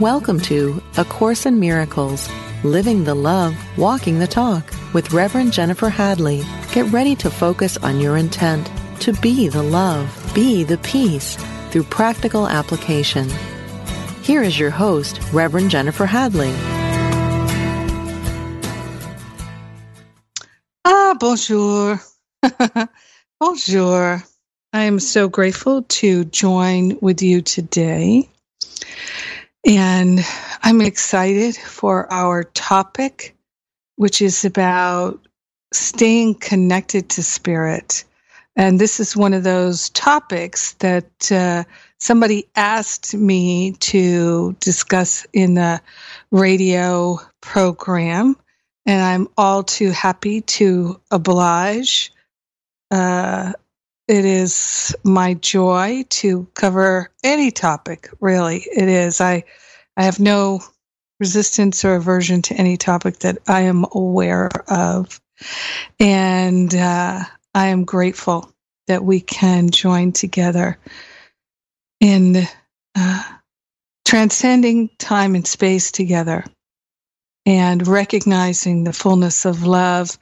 Welcome to A Course in Miracles Living the Love, Walking the Talk with Reverend Jennifer Hadley. Get ready to focus on your intent to be the love, be the peace through practical application. Here is your host, Reverend Jennifer Hadley. Ah, bonjour. bonjour. I am so grateful to join with you today. And I'm excited for our topic, which is about staying connected to spirit. And this is one of those topics that uh, somebody asked me to discuss in the radio program. And I'm all too happy to oblige. Uh, it is my joy to cover any topic, really. It is. I, I have no resistance or aversion to any topic that I am aware of. And uh, I am grateful that we can join together in uh, transcending time and space together and recognizing the fullness of love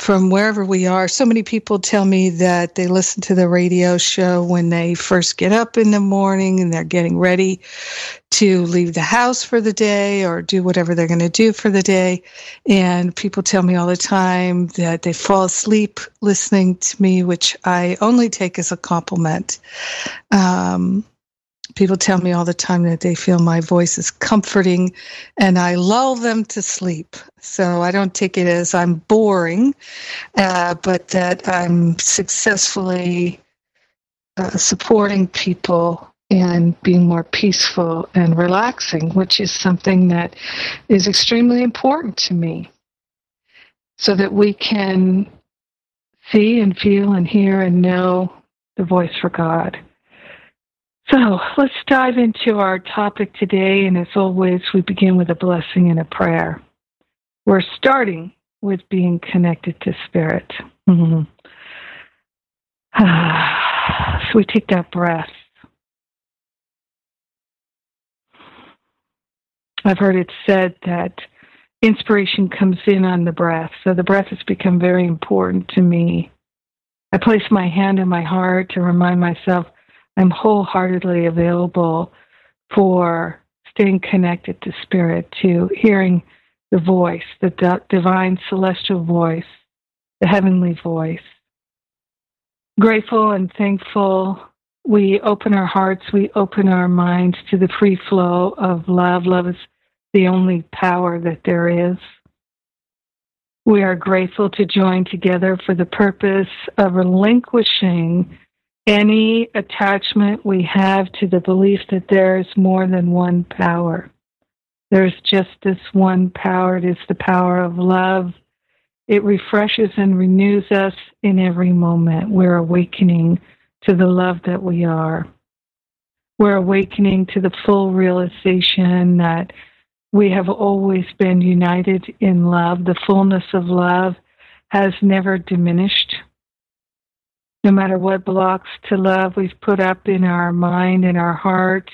from wherever we are. So many people tell me that they listen to the radio show when they first get up in the morning and they're getting ready to leave the house for the day or do whatever they're going to do for the day. And people tell me all the time that they fall asleep listening to me, which I only take as a compliment. Um, People tell me all the time that they feel my voice is comforting and I lull them to sleep. So I don't take it as I'm boring, uh, but that I'm successfully uh, supporting people and being more peaceful and relaxing, which is something that is extremely important to me. So that we can see and feel and hear and know the voice for God. So let's dive into our topic today. And as always, we begin with a blessing and a prayer. We're starting with being connected to Spirit. Mm-hmm. so we take that breath. I've heard it said that inspiration comes in on the breath. So the breath has become very important to me. I place my hand on my heart to remind myself I'm wholeheartedly available for staying connected to spirit, to hearing the voice, the divine celestial voice, the heavenly voice. Grateful and thankful, we open our hearts, we open our minds to the free flow of love. Love is the only power that there is. We are grateful to join together for the purpose of relinquishing any attachment we have to the belief that there is more than one power. There's just this one power. It is the power of love. It refreshes and renews us in every moment. We're awakening to the love that we are. We're awakening to the full realization that we have always been united in love. The fullness of love has never diminished no matter what blocks to love we've put up in our mind and our heart,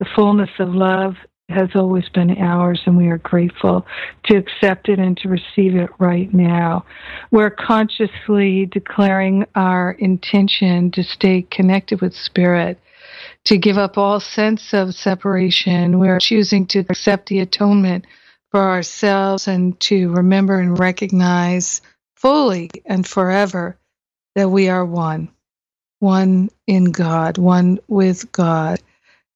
the fullness of love has always been ours, and we are grateful to accept it and to receive it right now. We're consciously declaring our intention to stay connected with Spirit, to give up all sense of separation. We're choosing to accept the atonement for ourselves and to remember and recognize fully and forever that we are one, one in God, one with God,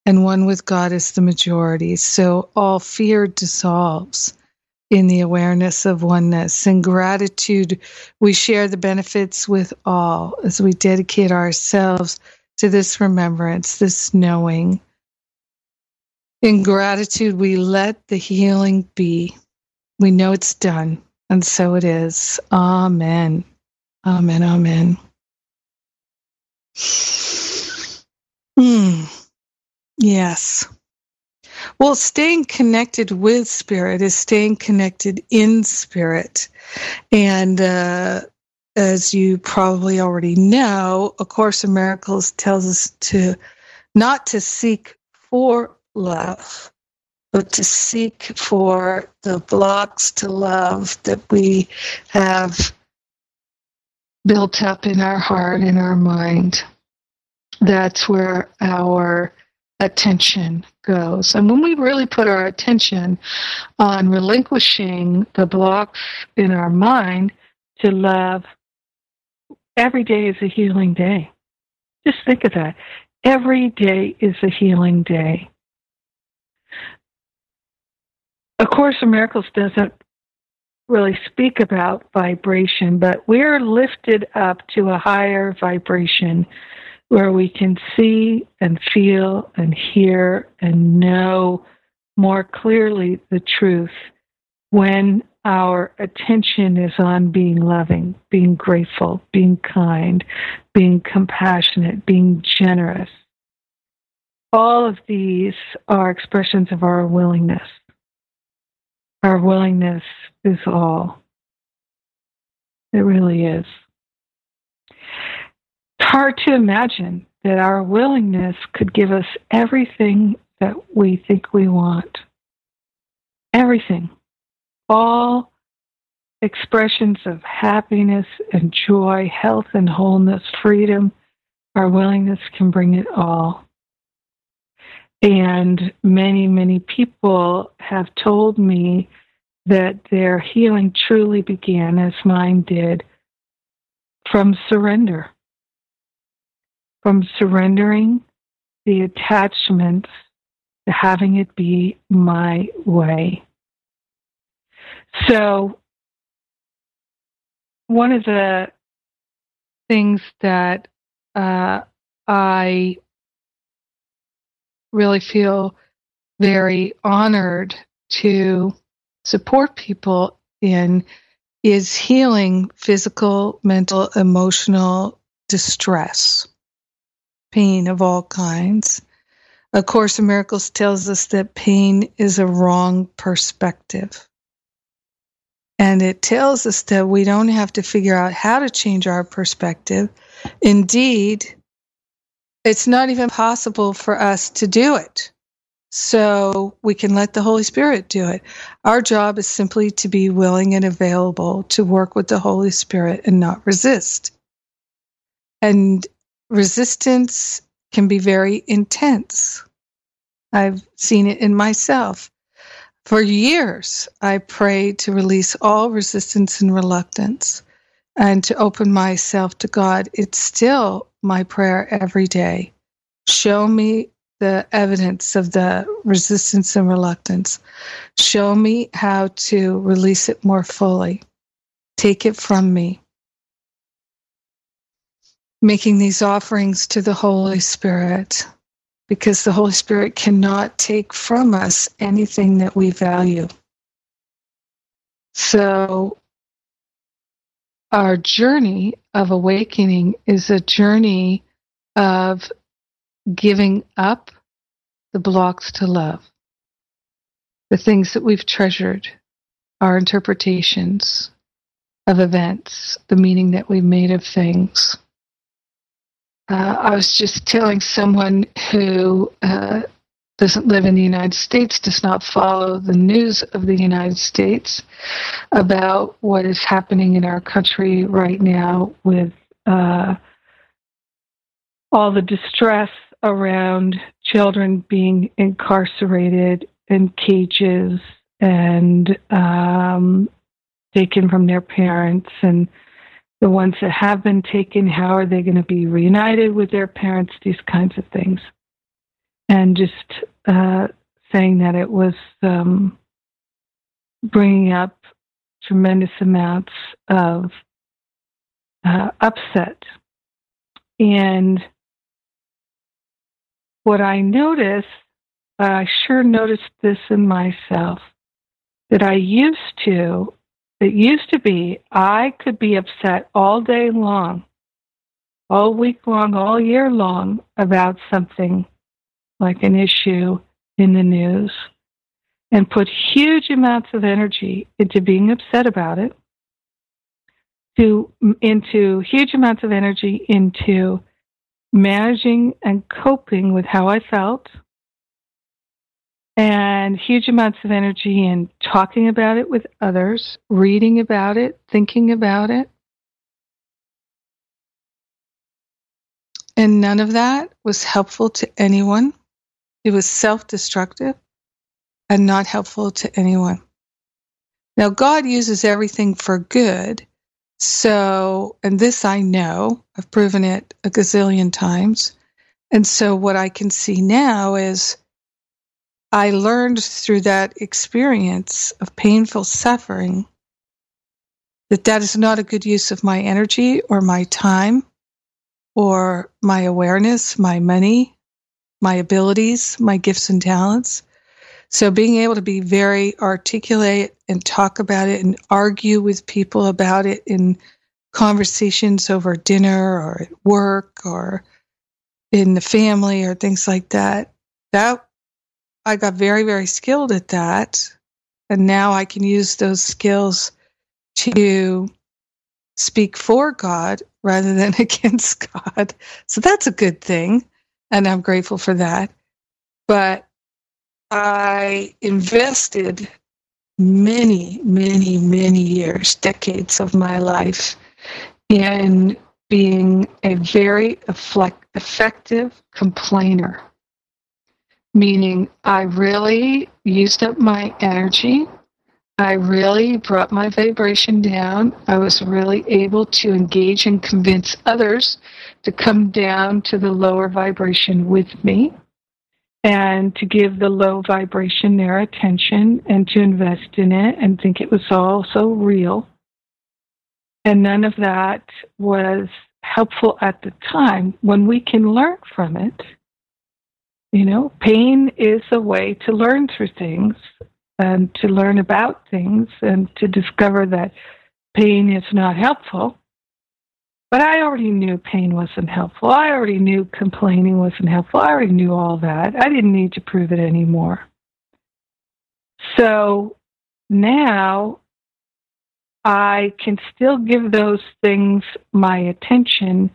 and one with God is the majority. So all fear dissolves in the awareness of oneness. In gratitude, we share the benefits with all as we dedicate ourselves to this remembrance, this knowing. In gratitude, we let the healing be. We know it's done, and so it is. Amen. Amen. Amen. Hmm. Yes. Well, staying connected with spirit is staying connected in spirit. And uh, as you probably already know, A Course in Miracles tells us to not to seek for love, but to seek for the blocks to love that we have built up in our heart, in our mind. That's where our attention goes. And when we really put our attention on relinquishing the blocks in our mind to love, every day is a healing day. Just think of that. Every day is a healing day. A Course in Miracles doesn't really speak about vibration, but we're lifted up to a higher vibration where we can see and feel and hear and know more clearly the truth when our attention is on being loving, being grateful, being kind, being compassionate, being generous. All of these are expressions of our willingness. Our willingness is all. It really is. It's hard to imagine that our willingness could give us everything that we think we want. Everything. All expressions of happiness and joy, health and wholeness, freedom, our willingness can bring it all. And many, many people have told me that their healing truly began, as mine did, from surrender. From surrendering the attachments to having it be my way. So, one of the things that uh, I really feel very honored to support people in is healing physical, mental, emotional distress, pain of all kinds. A Course in Miracles tells us that pain is a wrong perspective. And it tells us that we don't have to figure out how to change our perspective. Indeed, it's not even possible for us to do it. So we can let the Holy Spirit do it. Our job is simply to be willing and available to work with the Holy Spirit and not resist. And resistance can be very intense. I've seen it in myself. For years, I prayed to release all resistance and reluctance and to open myself to God. It's still my prayer every day. Show me the evidence of the resistance and reluctance. Show me how to release it more fully. Take it from me. Making these offerings to the Holy Spirit because the Holy Spirit cannot take from us anything that we value. So, our journey of awakening is a journey of giving up the blocks to love, the things that we've treasured, our interpretations of events, the meaning that we've made of things. Uh, I was just telling someone who uh, doesn't live in the United States, does not follow the news of the United States about what is happening in our country right now with uh, all the distress around children being incarcerated in cages and um, taken from their parents. And the ones that have been taken how are they going to be reunited with their parents? These kinds of things. And just uh, saying that it was um, bringing up tremendous amounts of uh, upset. And what I noticed, I sure noticed this in myself, that I used to, it used to be, I could be upset all day long, all week long, all year long about something like an issue in the news and put huge amounts of energy into being upset about it to into huge amounts of energy into managing and coping with how I felt and huge amounts of energy in talking about it with others, reading about it, thinking about it. And none of that was helpful to anyone. It was self destructive and not helpful to anyone. Now, God uses everything for good. So, and this I know, I've proven it a gazillion times. And so, what I can see now is I learned through that experience of painful suffering that that is not a good use of my energy or my time or my awareness, my money, my abilities, my gifts and talents. So being able to be very articulate and talk about it and argue with people about it in conversations over dinner or at work or in the family or things like that, that I got very, very skilled at that. And now I can use those skills to speak for God rather than against God. So that's a good thing. And I'm grateful for that. But I invested many, many, many years, decades of my life in being a very effective complainer meaning I really used up my energy. I really brought my vibration down. I was really able to engage and convince others to come down to the lower vibration with me and to give the low vibration their attention and to invest in it and think it was all so real. And none of that was helpful at the time. When we can learn from it, you know, pain is a way to learn through things and to learn about things and to discover that pain is not helpful. But I already knew pain wasn't helpful. I already knew complaining wasn't helpful. I already knew all that. I didn't need to prove it anymore. So now I can still give those things my attention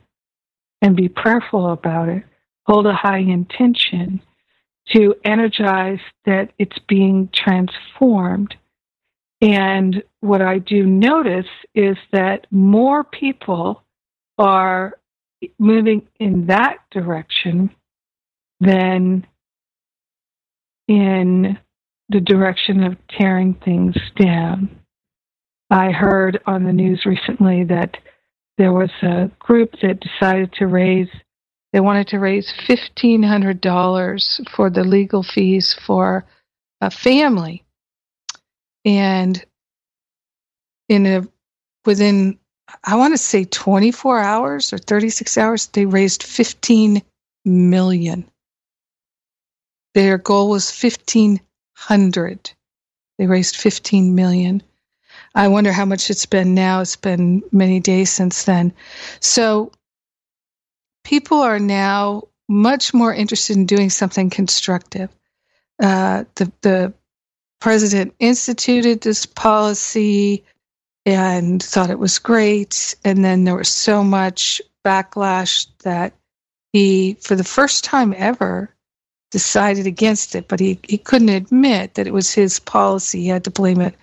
and be prayerful about it hold a high intention to energize that it's being transformed. And what I do notice is that more people are moving in that direction than in the direction of tearing things down. I heard on the news recently that there was a group that decided to raise they wanted to raise $1,500 for the legal fees for a family. And in a, within, I want to say 24 hours or 36 hours, they raised 15 million. Their goal was 1500. They raised 15 million. I wonder how much it's been now. It's been many days since then. So people are now much more interested in doing something constructive. Uh, the the president instituted this policy and thought it was great, and then there was so much backlash that he, for the first time ever, decided against it. But he, he couldn't admit that it was his policy. He had to blame it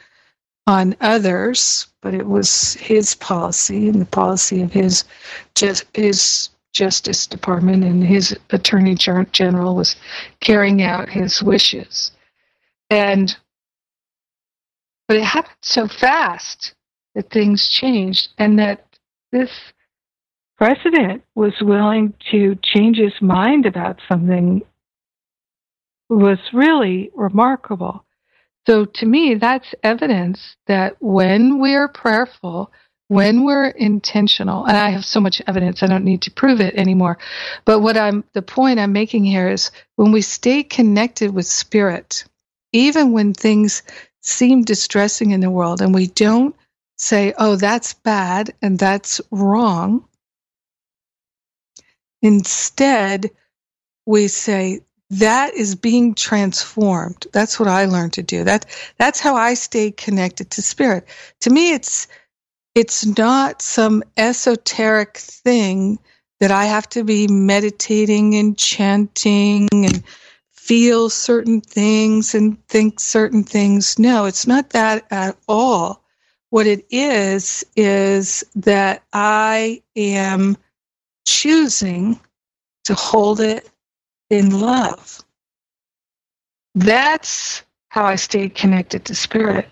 on others, but it was his policy and the policy of his just his Justice Department and his Attorney General was carrying out his wishes. And but it happened so fast that things changed and that this president was willing to change his mind about something was really remarkable. So to me, that's evidence that when we are prayerful, when we're intentional, and I have so much evidence, I don't need to prove it anymore. But what I'm, the point I'm making here is when we stay connected with spirit, even when things seem distressing in the world, and we don't say, oh, that's bad and that's wrong. Instead, we say, that is being transformed. That's what I learned to do. That that's how I stay connected to spirit. To me, it's it's not some esoteric thing that I have to be meditating and chanting and feel certain things and think certain things. No, it's not that at all. What it is, is that I am choosing to hold it in love. That's how I stay connected to spirit.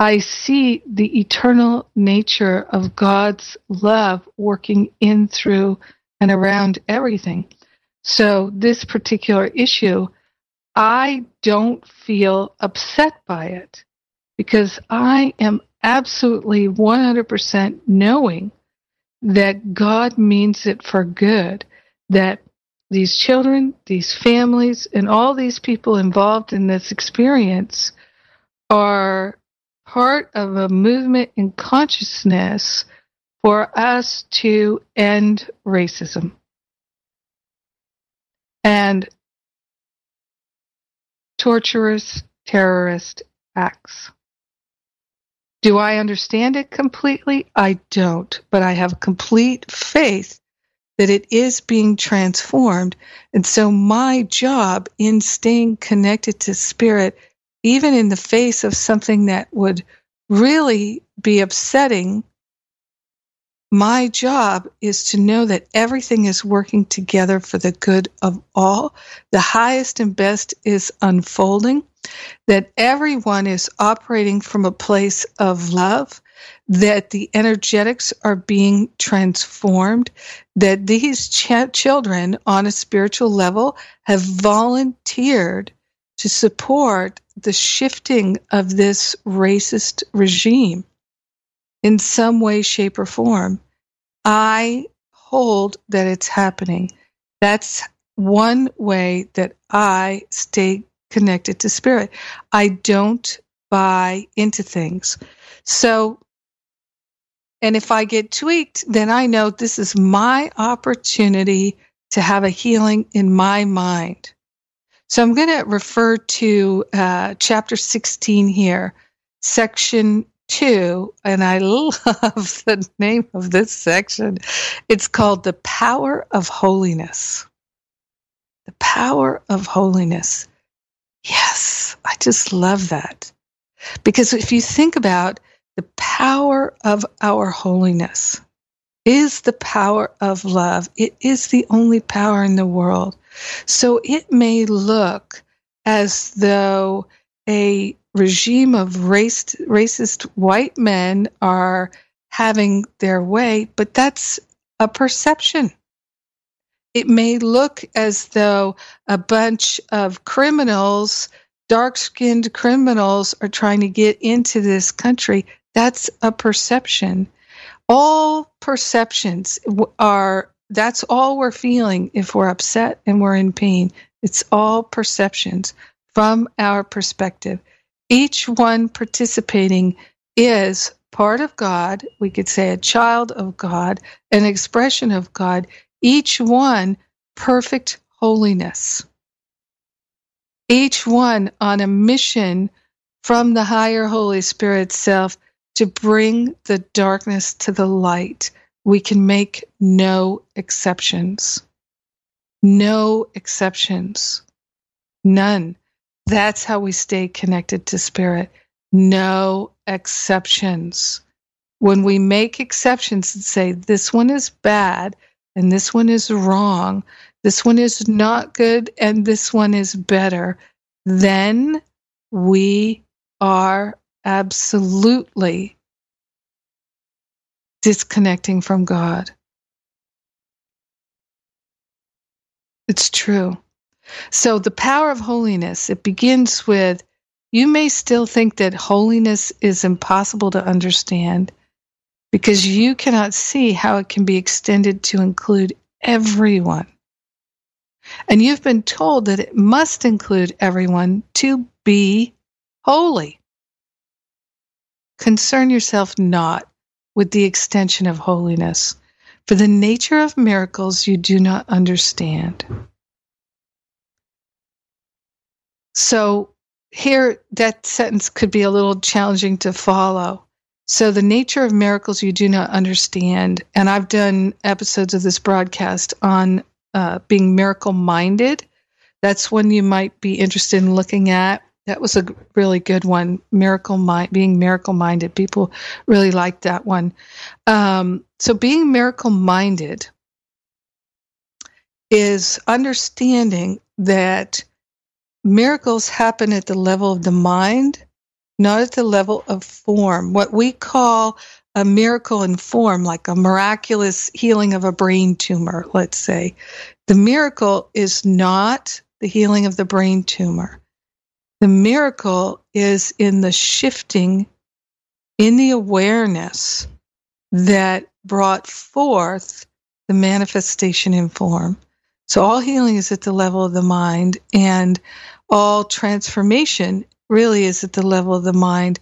I see the eternal nature of God's love working in, through, and around everything. So, this particular issue, I don't feel upset by it because I am absolutely 100% knowing that God means it for good, that these children, these families, and all these people involved in this experience are part of a movement in consciousness for us to end racism. And torturous terrorist acts. Do I understand it completely? I don't, but I have complete faith that it is being transformed. And so my job in staying connected to spirit, even in the face of something that would really be upsetting, my job is to know that everything is working together for the good of all. The highest and best is unfolding. That everyone is operating from a place of love, that the energetics are being transformed, that these ch- children on a spiritual level have volunteered to support the shifting of this racist regime in some way, shape, or form. I hold that it's happening. That's one way that I stay connected to spirit. I don't buy into things. So, and if I get tweaked, then I know this is my opportunity to have a healing in my mind. So I'm going to refer to uh, chapter 16 here, section 2, and I love the name of this section. It's called The Power of Holiness. The Power of Holiness. Yes, I just love that. Because if you think about the power of our holiness, is the power of love. It is the only power in the world. So it may look as though a regime of racist, white men are having their way, but that's a perception it may look as though a bunch of criminals, dark skinned criminals, are trying to get into this country. That's a perception. All perceptions are, that's all we're feeling if we're upset and we're in pain. It's all perceptions from our perspective. Each one participating is part of God. We could say a child of God, an expression of God each one perfect holiness. Each one on a mission from the higher Holy Spirit self to bring the darkness to the light. We can make no exceptions. No exceptions. None. That's how we stay connected to spirit. No exceptions. When we make exceptions and say, this one is bad, and this one is wrong, this one is not good, and this one is better, then we are absolutely disconnecting from God. It's true. So the power of holiness, it begins with you may still think that holiness is impossible to understand because you cannot see how it can be extended to include everyone. And you've been told that it must include everyone to be holy. Concern yourself not with the extension of holiness, for the nature of miracles you do not understand. So, here, that sentence could be a little challenging to follow so, the nature of miracles you do not understand. And I've done episodes of this broadcast on uh, being miracle minded. That's one you might be interested in looking at. That was a really good one. Miracle mind, being miracle minded. People really liked that one. Um, so, being miracle minded is understanding that miracles happen at the level of the mind, not at the level of form. What we call a miracle in form, like a miraculous healing of a brain tumor, let's say. The miracle is not the healing of the brain tumor. The miracle is in the shifting in the awareness that brought forth the manifestation in form. So all healing is at the level of the mind, and all transformation really is at the level of the mind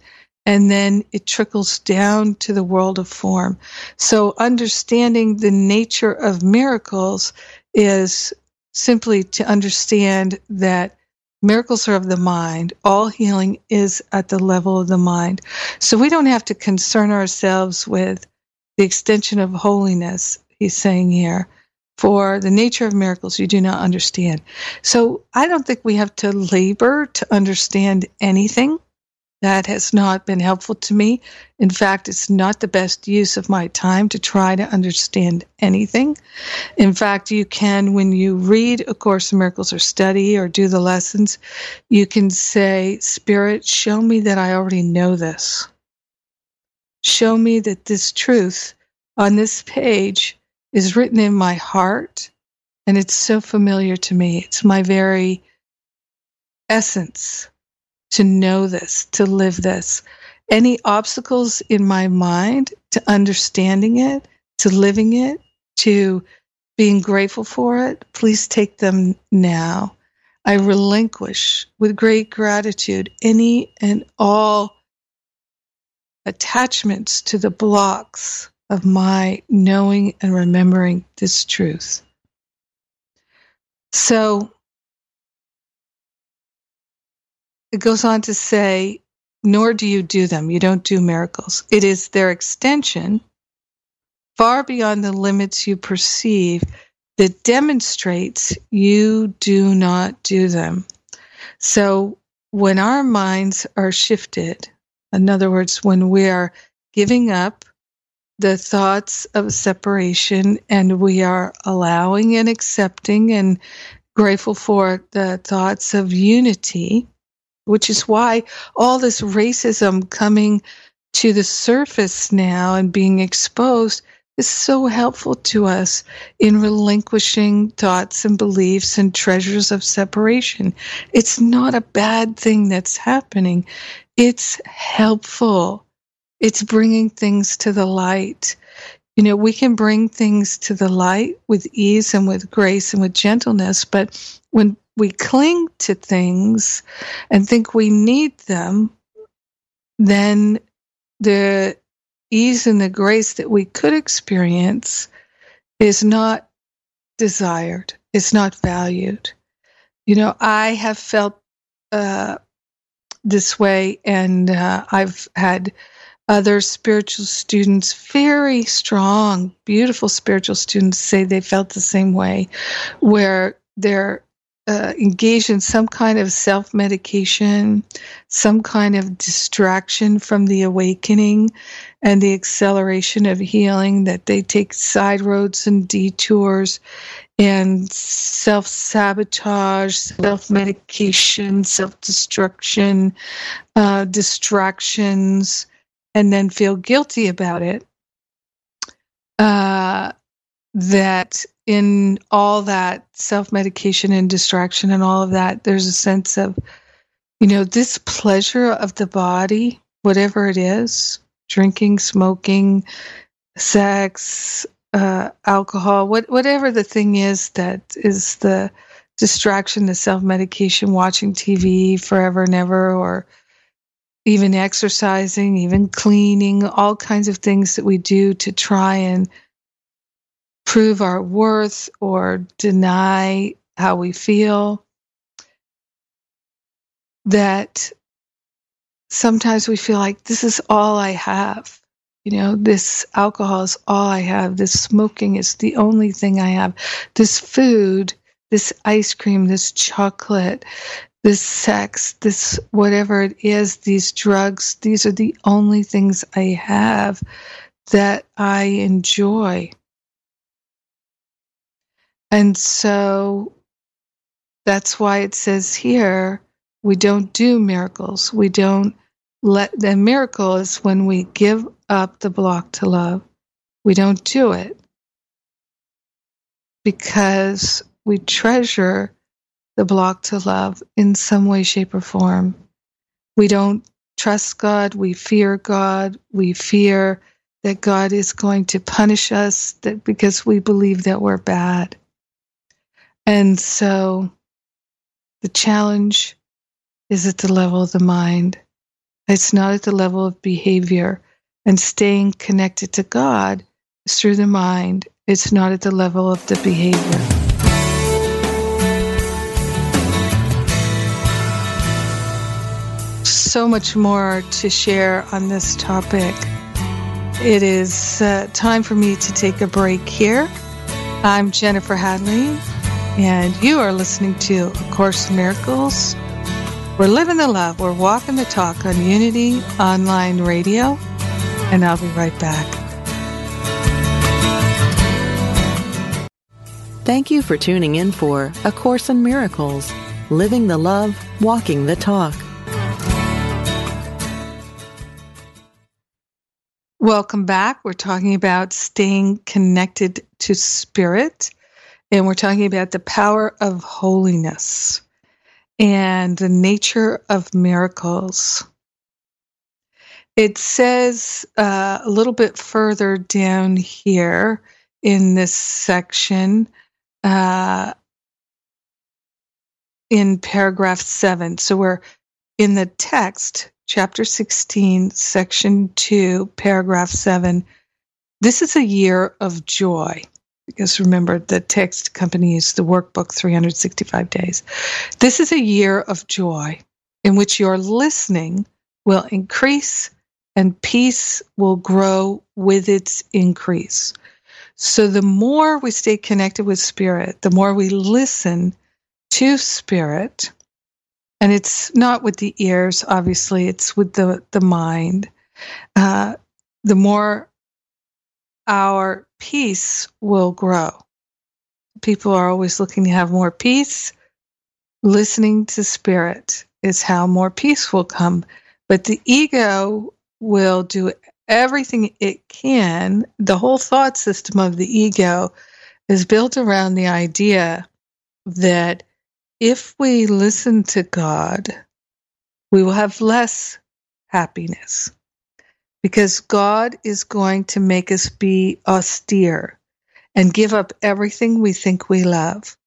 and then it trickles down to the world of form. So, understanding the nature of miracles is simply to understand that miracles are of the mind. All healing is at the level of the mind. So, we don't have to concern ourselves with the extension of holiness, he's saying here. For the nature of miracles, you do not understand. So, I don't think we have to labor to understand anything that has not been helpful to me. In fact, it's not the best use of my time to try to understand anything. In fact, you can, when you read A Course in Miracles or study or do the lessons, you can say, Spirit, show me that I already know this. Show me that this truth on this page is written in my heart and it's so familiar to me. It's my very essence to know this, to live this. Any obstacles in my mind to understanding it, to living it, to being grateful for it, please take them now. I relinquish with great gratitude any and all attachments to the blocks of my knowing and remembering this truth. So, it goes on to say, nor do you do them. You don't do miracles. It is their extension far beyond the limits you perceive that demonstrates you do not do them. So when our minds are shifted, in other words, when we are giving up the thoughts of separation and we are allowing and accepting and grateful for the thoughts of unity, which is why all this racism coming to the surface now and being exposed is so helpful to us in relinquishing thoughts and beliefs and treasures of separation. It's not a bad thing that's happening, it's helpful. It's bringing things to the light. You know, we can bring things to the light with ease and with grace and with gentleness, but when we cling to things and think we need them, then the ease and the grace that we could experience is not desired, it's not valued. You know, I have felt uh, this way, and uh, I've had other spiritual students, very strong, beautiful spiritual students, say they felt the same way, where they're uh, engaged in some kind of self medication, some kind of distraction from the awakening and the acceleration of healing, that they take side roads and detours and self sabotage, self medication, self destruction, uh, distractions, and then feel guilty about it. Uh, that in all that self medication and distraction and all of that, there's a sense of, you know, this pleasure of the body, whatever it is drinking, smoking, sex, uh, alcohol, what, whatever the thing is that is the distraction, the self medication, watching TV forever and ever, or even exercising, even cleaning, all kinds of things that we do to try and prove our worth or deny how we feel. That sometimes we feel like this is all I have. You know, this alcohol is all I have. This smoking is the only thing I have. This food this ice cream, this chocolate, this sex, this whatever it is, these drugs, these are the only things I have that I enjoy. And so that's why it says here we don't do miracles. We don't let the miracle is when we give up the block to love. We don't do it because we treasure the block to love in some way, shape, or form. We don't trust God. We fear God. We fear that God is going to punish us that because we believe that we're bad. And so the challenge is at the level of the mind. It's not at the level of behavior. And staying connected to God is through the mind. It's not at the level of the behavior. So much more to share on this topic. It is uh, time for me to take a break here. I'm Jennifer Hadley, and you are listening to A Course in Miracles. We're living the love, we're walking the talk on Unity Online Radio, and I'll be right back. Thank you for tuning in for A Course in Miracles Living the Love, Walking the Talk. Welcome back. We're talking about staying connected to spirit, and we're talking about the power of holiness and the nature of miracles. It says uh, a little bit further down here in this section, uh, in paragraph seven. So we're in the text chapter 16, section 2, paragraph 7. This is a year of joy. Because remember, the text accompanies the workbook 365 days. This is a year of joy in which your listening will increase and peace will grow with its increase. So, the more we stay connected with Spirit, the more we listen to Spirit, and it's not with the ears obviously it's with the the mind. Uh, the more our peace will grow. People are always looking to have more peace. Listening to spirit is how more peace will come. But the ego will do everything it can. The whole thought system of the ego is built around the idea that if we listen to God, we will have less happiness because God is going to make us be austere and give up everything we think we love.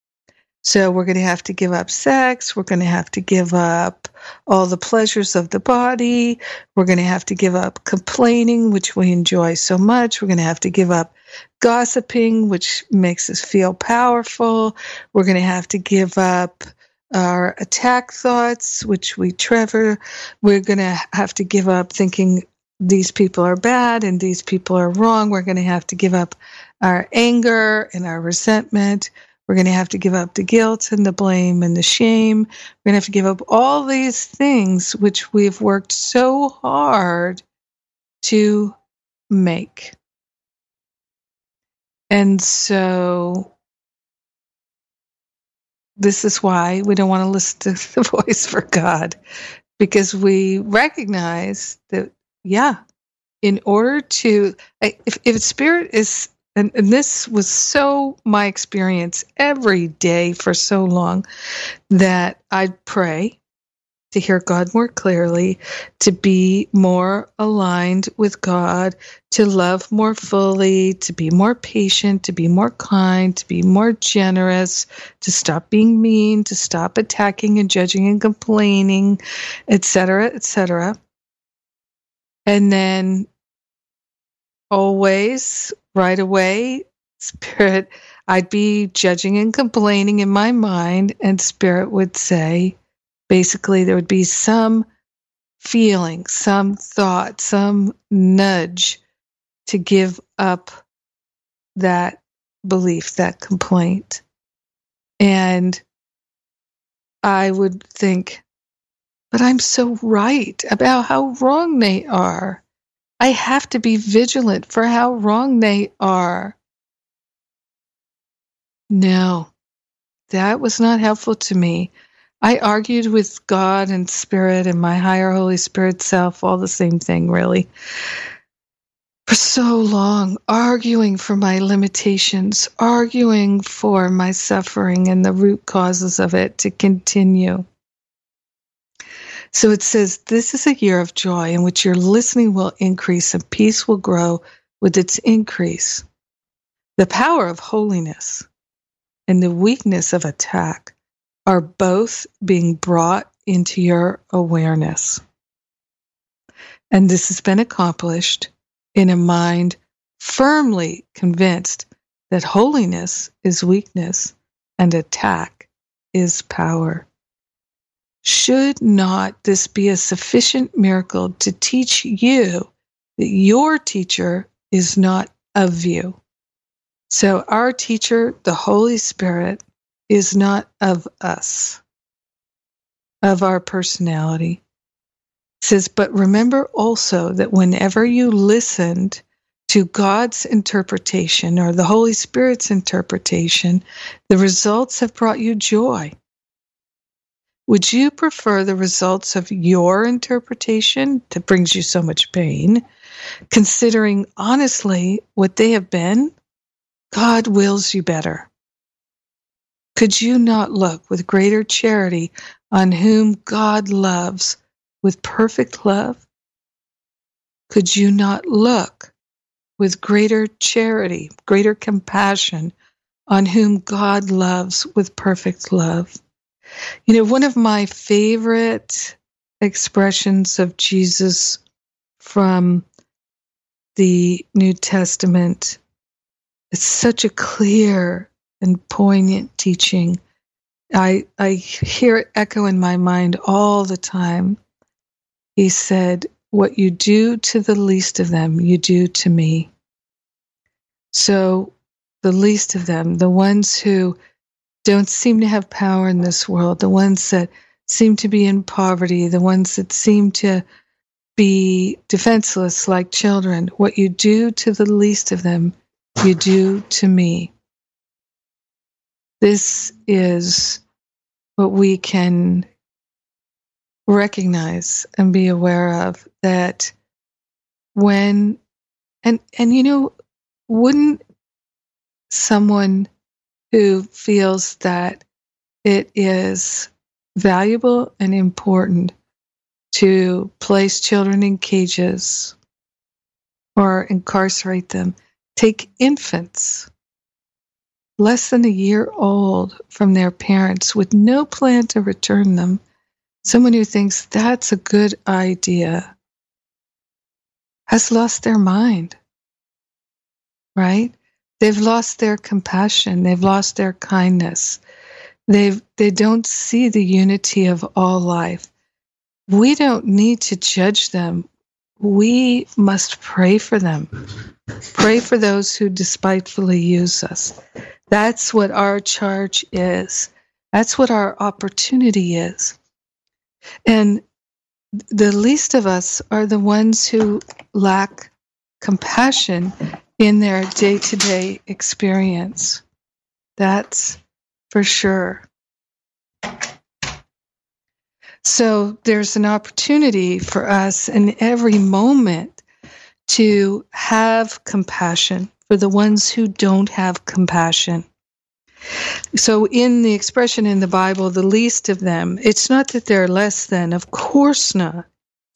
So we're going to have to give up sex. We're going to have to give up all the pleasures of the body. We're going to have to give up complaining, which we enjoy so much. We're going to have to give up gossiping, which makes us feel powerful. We're going to have to give up our attack thoughts, which we trevor. We're going to have to give up thinking these people are bad and these people are wrong. We're going to have to give up our anger and our resentment. We're going to have to give up the guilt and the blame and the shame. We're going to have to give up all these things which we've worked so hard to make. And so this is why we don't want to listen to the voice for God because we recognize that, yeah, in order to, if, if spirit is and, and this was so my experience every day for so long that I'd pray to hear God more clearly, to be more aligned with God, to love more fully, to be more patient, to be more kind, to be more generous, to stop being mean, to stop attacking and judging and complaining, etc., etc. And then always right away, Spirit, I'd be judging and complaining in my mind, and Spirit would say, basically, there would be some feeling, some thought, some nudge to give up that belief, that complaint. And I would think, but I'm so right about how wrong they are. I have to be vigilant for how wrong they are. No, that was not helpful to me. I argued with God and Spirit and my higher Holy Spirit self, all the same thing, really, for so long, arguing for my limitations, arguing for my suffering and the root causes of it to continue. So it says, This is a year of joy in which your listening will increase and peace will grow with its increase. The power of holiness and the weakness of attack are both being brought into your awareness. And this has been accomplished in a mind firmly convinced that holiness is weakness and attack is power. Should not this be a sufficient miracle to teach you that your teacher is not of you? So, our teacher, the Holy Spirit, is not of us, of our personality. It says, but remember also that whenever you listened to God's interpretation or the Holy Spirit's interpretation, the results have brought you joy. Would you prefer the results of your interpretation that brings you so much pain, considering honestly what they have been? God wills you better. Could you not look with greater charity on whom God loves with perfect love? Could you not look with greater charity, greater compassion on whom God loves with perfect love? You know, one of my favorite expressions of Jesus from the New Testament, it's such a clear and poignant teaching. I, I hear it echo in my mind all the time. He said, What you do to the least of them, you do to me. So, the least of them, the ones who don't seem to have power in this world, the ones that seem to be in poverty, the ones that seem to be defenseless like children, what you do to the least of them, you do to me. This is what we can recognize and be aware of that when and and you know wouldn't someone who feels that it is valuable and important to place children in cages or incarcerate them take infants less than a year old from their parents with no plan to return them, someone who thinks that's a good idea has lost their mind, right? They've lost their compassion, they've lost their kindness. They've, they don't see the unity of all life. We don't need to judge them. We must pray for them. Pray for those who despitefully use us. That's what our charge is. That's what our opportunity is. And the least of us are the ones who lack compassion in their day to day experience. That's for sure. So there's an opportunity for us in every moment to have compassion for the ones who don't have compassion. So, in the expression in the Bible, the least of them, it's not that they're less than, of course not.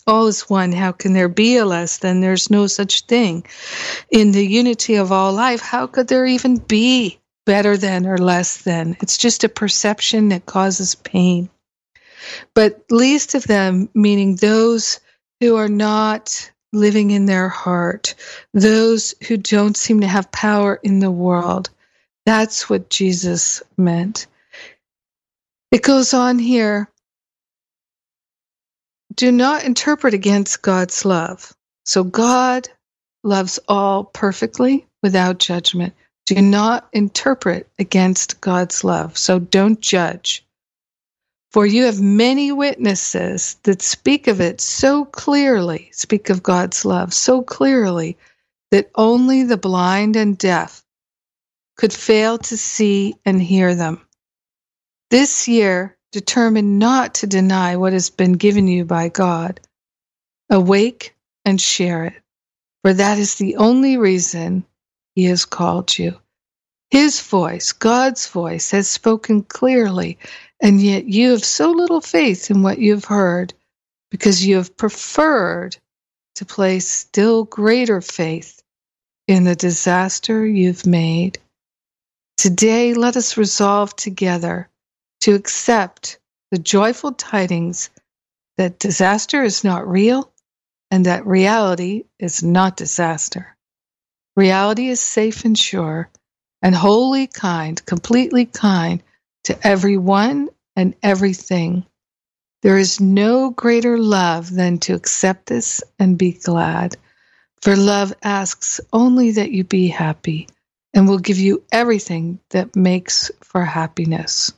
All is one. How can there be a less than? There's no such thing. In the unity of all life, how could there even be better than or less than? It's just a perception that causes pain. But least of them, meaning those who are not living in their heart, those who don't seem to have power in the world. That's what Jesus meant. It goes on here do not interpret against God's love. So God loves all perfectly without judgment. Do not interpret against God's love. So don't judge. For you have many witnesses that speak of it so clearly, speak of God's love so clearly, that only the blind and deaf could fail to see and hear them. This year, determine not to deny what has been given you by God. Awake and share it, for that is the only reason He has called you. His voice, God's voice, has spoken clearly, and yet you have so little faith in what you've heard because you have preferred to place still greater faith in the disaster you've made. Today, let us resolve together to accept the joyful tidings that disaster is not real and that reality is not disaster. Reality is safe and sure and wholly kind, completely kind to everyone and everything. There is no greater love than to accept this and be glad. For love asks only that you be happy and will give you everything that makes for happiness.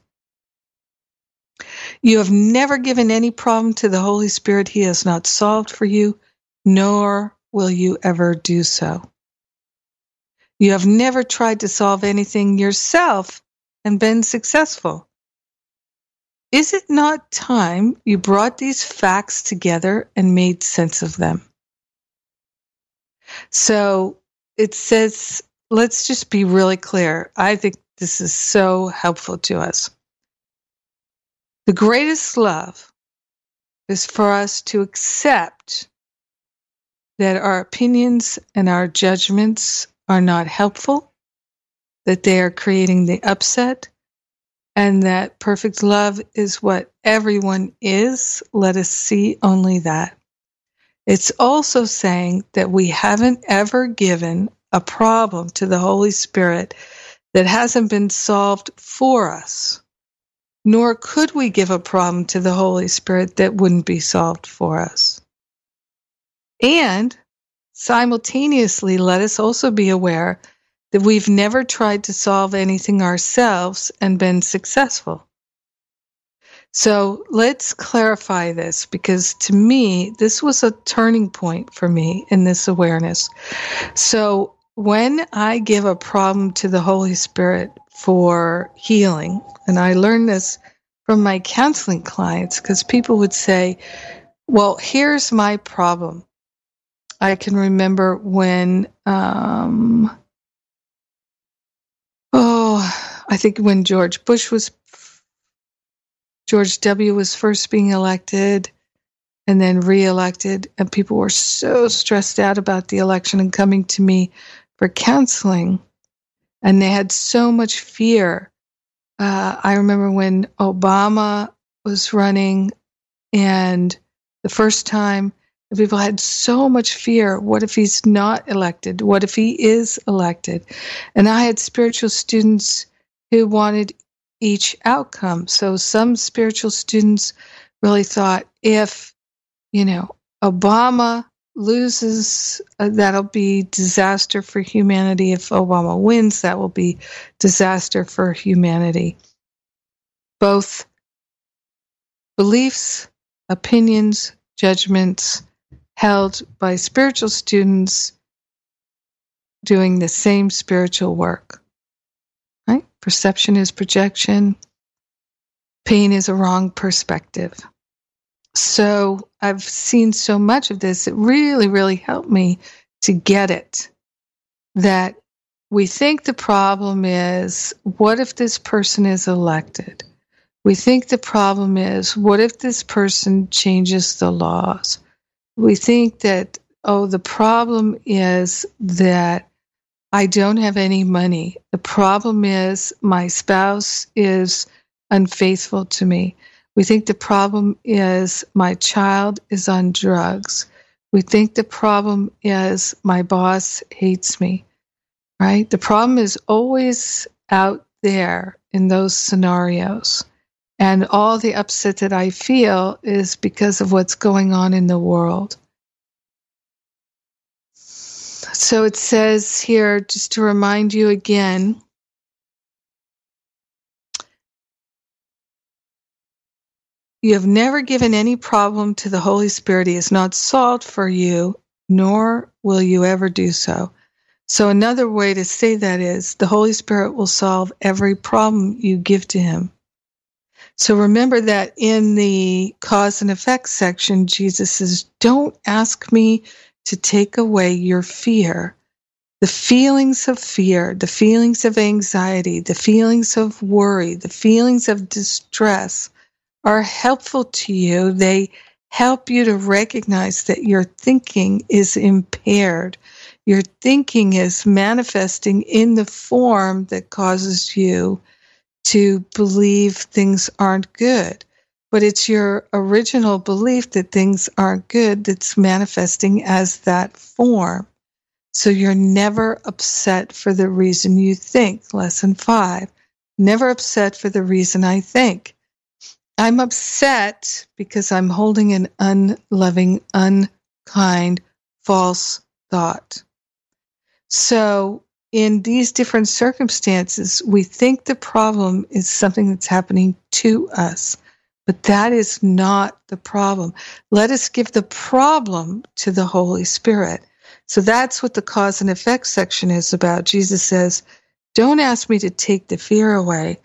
You have never given any problem to the Holy Spirit He has not solved for you, nor will you ever do so. You have never tried to solve anything yourself and been successful. Is it not time you brought these facts together and made sense of them? So it says let's just be really clear. I think this is so helpful to us. The greatest love is for us to accept that our opinions and our judgments are not helpful, that they are creating the upset, and that perfect love is what everyone is. Let us see only that. It's also saying that we haven't ever given a problem to the Holy Spirit that hasn't been solved for us, nor could we give a problem to the Holy Spirit that wouldn't be solved for us. And simultaneously, let us also be aware that we've never tried to solve anything ourselves and been successful. So let's clarify this because to me, this was a turning point for me in this awareness. So when I give a problem to the Holy Spirit for healing, and I learned this from my counseling clients because people would say, Well, here's my problem. I can remember when, um, oh, I think when George Bush was, George W. was first being elected and then reelected, and people were so stressed out about the election and coming to me for counseling, and they had so much fear. Uh, I remember when Obama was running, and the first time the people had so much fear. What if he's not elected? What if he is elected? And I had spiritual students who wanted each outcome. So some spiritual students really thought if, you know, Obama loses, uh, that'll be disaster for humanity. If Obama wins, that will be disaster for humanity. Both beliefs, opinions, judgments held by spiritual students doing the same spiritual work. Right? Perception is projection. Pain is a wrong perspective. So I've seen so much of this. It really, really helped me to get it that we think the problem is what if this person is elected? We think the problem is what if this person changes the laws? We think that, oh, the problem is that I don't have any money. The problem is my spouse is unfaithful to me. We think the problem is my child is on drugs. We think the problem is my boss hates me, right? The problem is always out there in those scenarios. And all the upset that I feel is because of what's going on in the world. So it says here, just to remind you again, You have never given any problem to the Holy Spirit. He has not solved for you, nor will you ever do so. So, another way to say that is the Holy Spirit will solve every problem you give to Him. So, remember that in the cause and effect section, Jesus says, Don't ask me to take away your fear. The feelings of fear, the feelings of anxiety, the feelings of worry, the feelings of distress are helpful to you. They help you to recognize that your thinking is impaired. Your thinking is manifesting in the form that causes you to believe things aren't good. But it's your original belief that things aren't good that's manifesting as that form. So you're never upset for the reason you think. Lesson five. Never upset for the reason I think. I'm upset because I'm holding an unloving, unkind, false thought. So, in these different circumstances, we think the problem is something that's happening to us, but that is not the problem. Let us give the problem to the Holy Spirit. So, that's what the cause and effect section is about. Jesus says, Don't ask me to take the fear away.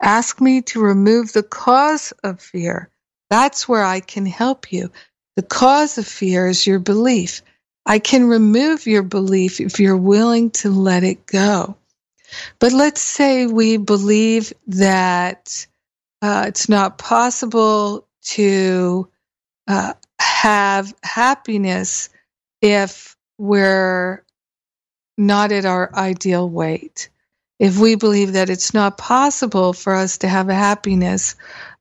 Ask me to remove the cause of fear. That's where I can help you. The cause of fear is your belief. I can remove your belief if you're willing to let it go. But let's say we believe that uh, it's not possible to uh, have happiness if we're not at our ideal weight if we believe that it's not possible for us to have a happiness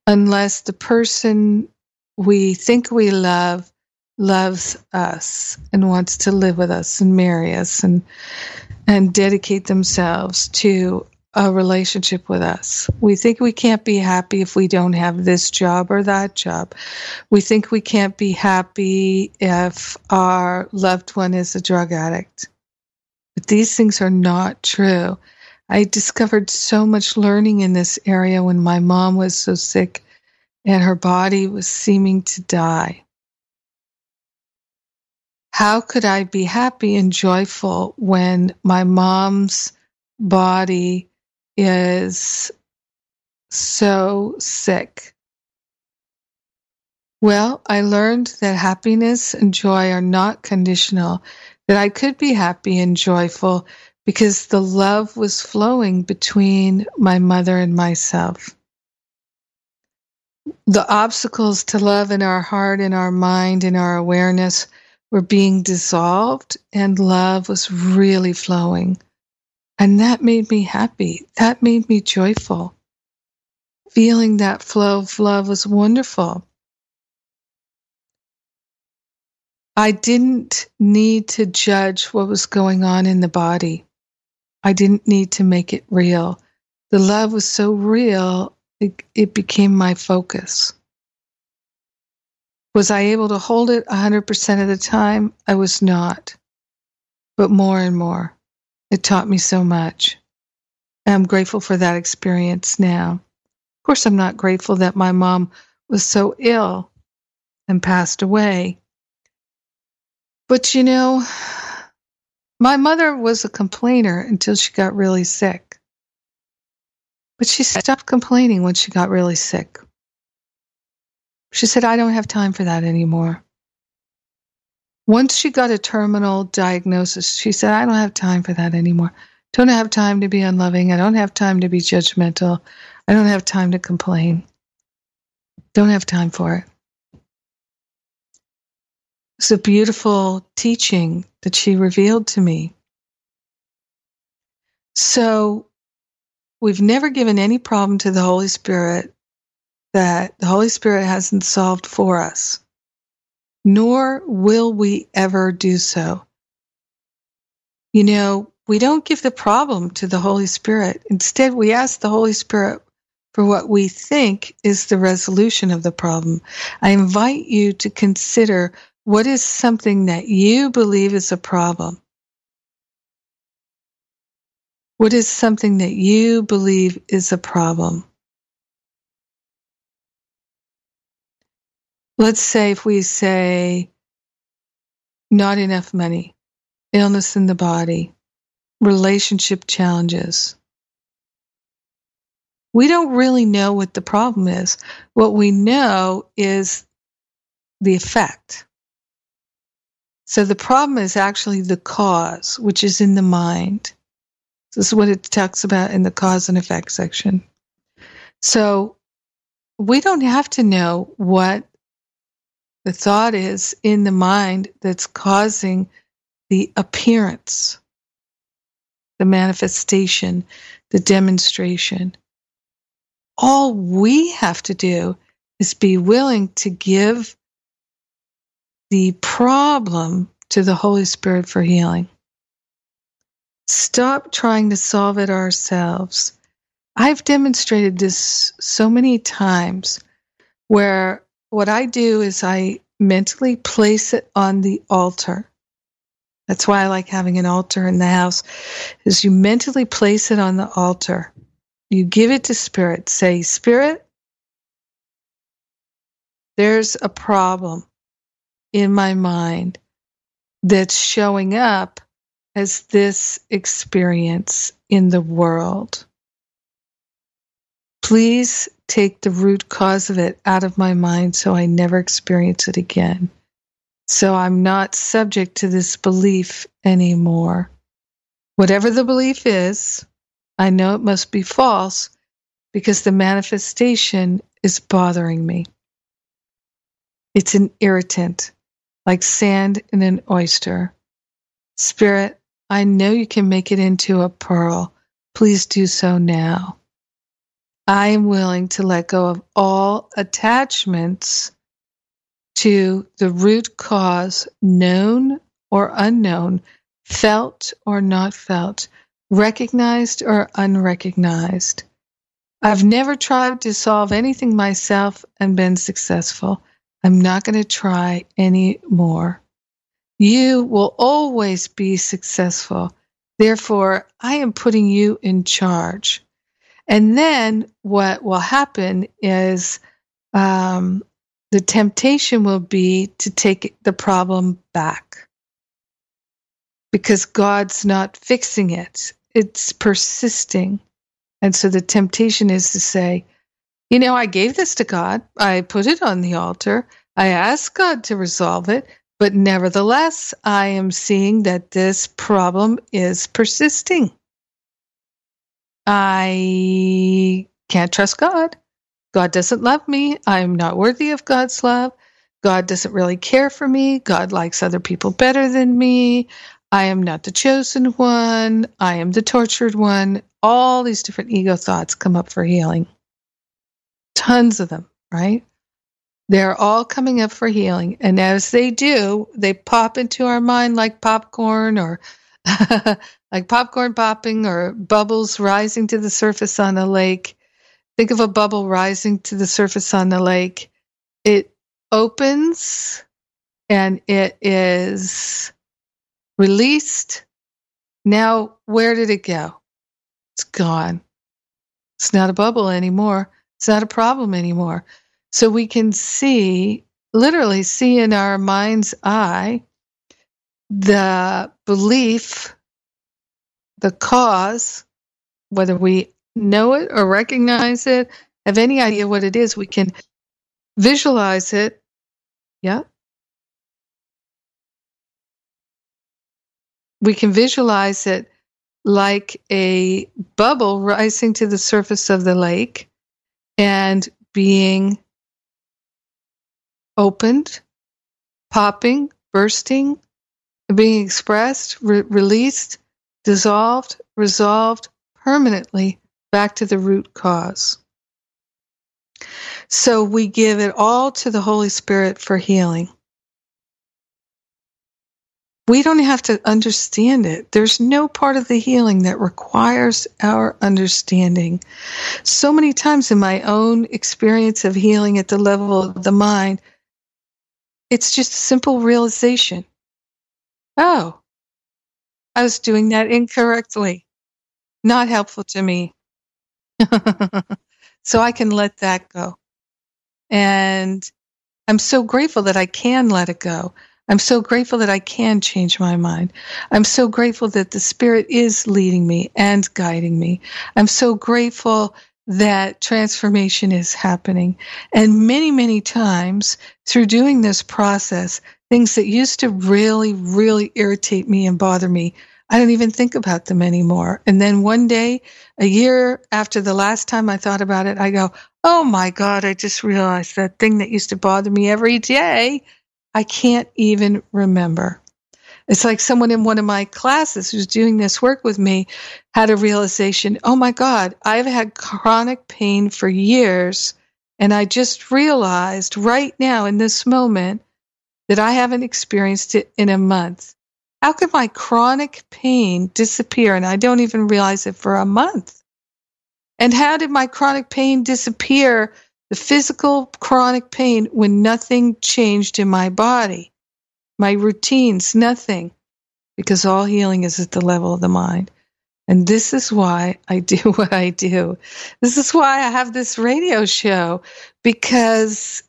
unless the person we think we love loves us and wants to live with us and marry us and and dedicate themselves to a relationship with us. We think we can't be happy if we don't have this job or that job. We think we can't be happy if our loved one is a drug addict. But these things are not true. I discovered so much learning in this area when my mom was so sick and her body was seeming to die. How could I be happy and joyful when my mom's body is so sick? Well, I learned that happiness and joy are not conditional, that I could be happy and joyful because the love was flowing between my mother and myself. The obstacles to love in our heart, in our mind, in our awareness were being dissolved, and love was really flowing. And that made me happy. That made me joyful. Feeling that flow of love was wonderful. I didn't need to judge what was going on in the body. I didn't need to make it real. The love was so real, it, it became my focus. Was I able to hold it 100% of the time? I was not. But more and more. It taught me so much. And I'm grateful for that experience now. Of course, I'm not grateful that my mom was so ill and passed away. But you know, my mother was a complainer until she got really sick. But she stopped complaining when she got really sick. She said, I don't have time for that anymore. Once she got a terminal diagnosis, she said, I don't have time for that anymore. Don't have time to be unloving. I don't have time to be judgmental. I don't have time to complain. Don't have time for it. It's a beautiful teaching that she revealed to me. So, we've never given any problem to the Holy Spirit that the Holy Spirit hasn't solved for us, nor will we ever do so. You know, we don't give the problem to the Holy Spirit. Instead, we ask the Holy Spirit for what we think is the resolution of the problem. I invite you to consider what is something that you believe is a problem? What is something that you believe is a problem? Let's say if we say not enough money, illness in the body, relationship challenges. We don't really know what the problem is. What we know is the effect. So the problem is actually the cause, which is in the mind. This is what it talks about in the cause and effect section. So we don't have to know what the thought is in the mind that's causing the appearance, the manifestation, the demonstration. All we have to do is be willing to give the problem to the Holy Spirit for healing. Stop trying to solve it ourselves. I've demonstrated this so many times where what I do is I mentally place it on the altar. That's why I like having an altar in the house is you mentally place it on the altar. You give it to spirit. Say, "Spirit, there's a problem in my mind that's showing up as this experience in the world. Please take the root cause of it out of my mind so I never experience it again. So I'm not subject to this belief anymore. Whatever the belief is, I know it must be false because the manifestation is bothering me. It's an irritant like sand in an oyster. Spirit, I know you can make it into a pearl. Please do so now. I am willing to let go of all attachments to the root cause, known or unknown, felt or not felt, recognized or unrecognized. I've never tried to solve anything myself and been successful. I'm not going to try anymore. You will always be successful. Therefore, I am putting you in charge. And then what will happen is um, the temptation will be to take the problem back because God's not fixing it, it's persisting. And so the temptation is to say, you know, I gave this to God. I put it on the altar. I asked God to resolve it. But nevertheless, I am seeing that this problem is persisting. I can't trust God. God doesn't love me. I'm not worthy of God's love. God doesn't really care for me. God likes other people better than me. I am not the chosen one. I am the tortured one. All these different ego thoughts come up for healing tons of them, right? They're all coming up for healing. And as they do, they pop into our mind like popcorn or like popcorn popping or bubbles rising to the surface on a lake. Think of a bubble rising to the surface on the lake. It opens and it is released. Now, where did it go? It's gone. It's not a bubble anymore. It's not a problem anymore. So we can see, literally see in our mind's eye, the belief, the cause, whether we know it or recognize it, have any idea what it is, we can visualize it. Yeah. We can visualize it like a bubble rising to the surface of the lake and being opened, popping, bursting, being expressed, re- released, dissolved, resolved permanently back to the root cause. So we give it all to the Holy Spirit for healing we don't have to understand it. There's no part of the healing that requires our understanding. So many times in my own experience of healing at the level of the mind, it's just a simple realization. Oh, I was doing that incorrectly. not helpful to me. so I can let that go. And I'm so grateful that I can let it go. I'm so grateful that I can change my mind. I'm so grateful that the Spirit is leading me and guiding me. I'm so grateful that transformation is happening. And many, many times through doing this process, things that used to really, really irritate me and bother me, I don't even think about them anymore. And then one day, a year after the last time I thought about it, I go, Oh my God, I just realized that thing that used to bother me every day, I can't even remember. It's like someone in one of my classes who's doing this work with me had a realization oh my God, I've had chronic pain for years. And I just realized right now in this moment that I haven't experienced it in a month. How could my chronic pain disappear and I don't even realize it for a month? And how did my chronic pain disappear, the physical chronic pain, when nothing changed in my body? my routines, nothing, because all healing is at the level of the mind. And this is why I do what I do. This is why I have this radio show, because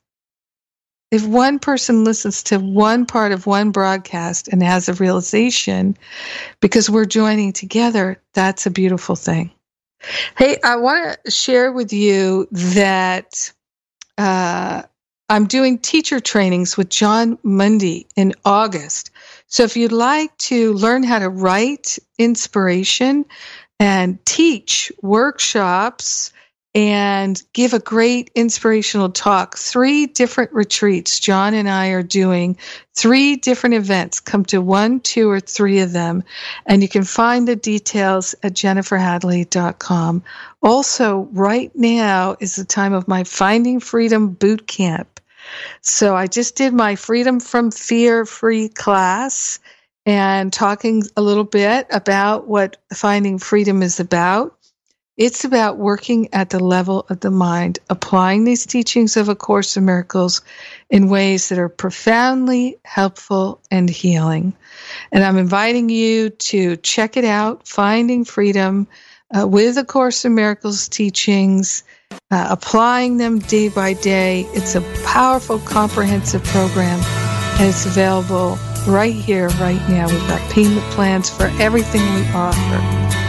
if one person listens to one part of one broadcast and has a realization, because we're joining together, that's a beautiful thing. Hey, I want to share with you that uh, I'm doing teacher trainings with Jon Mundy in August. So if you'd like to learn how to write inspiration and teach workshops and give a great inspirational talk. Three different retreats John and I are doing, three different events. Come to one, two, or three of them. And you can find the details at jenniferhadley.com. Also, right now is the time of my Finding Freedom Boot Camp. So I just did my Freedom from Fear free class and talking a little bit about what Finding Freedom is about. It's about working at the level of the mind, applying these teachings of A Course in Miracles in ways that are profoundly helpful and healing. And I'm inviting you to check it out, Finding Freedom uh, with A Course in Miracles teachings, uh, applying them day by day. It's a powerful, comprehensive program, and it's available right here, right now. We've got payment plans for everything we offer.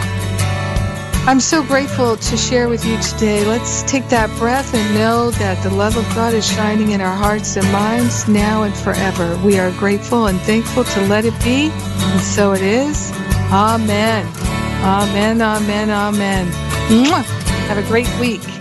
I'm so grateful to share with you today. Let's take that breath and know that the love of God is shining in our hearts and minds now and forever. We are grateful and thankful to let it be, and so it is. Amen. Amen, amen, amen. Mwah. Have a great week.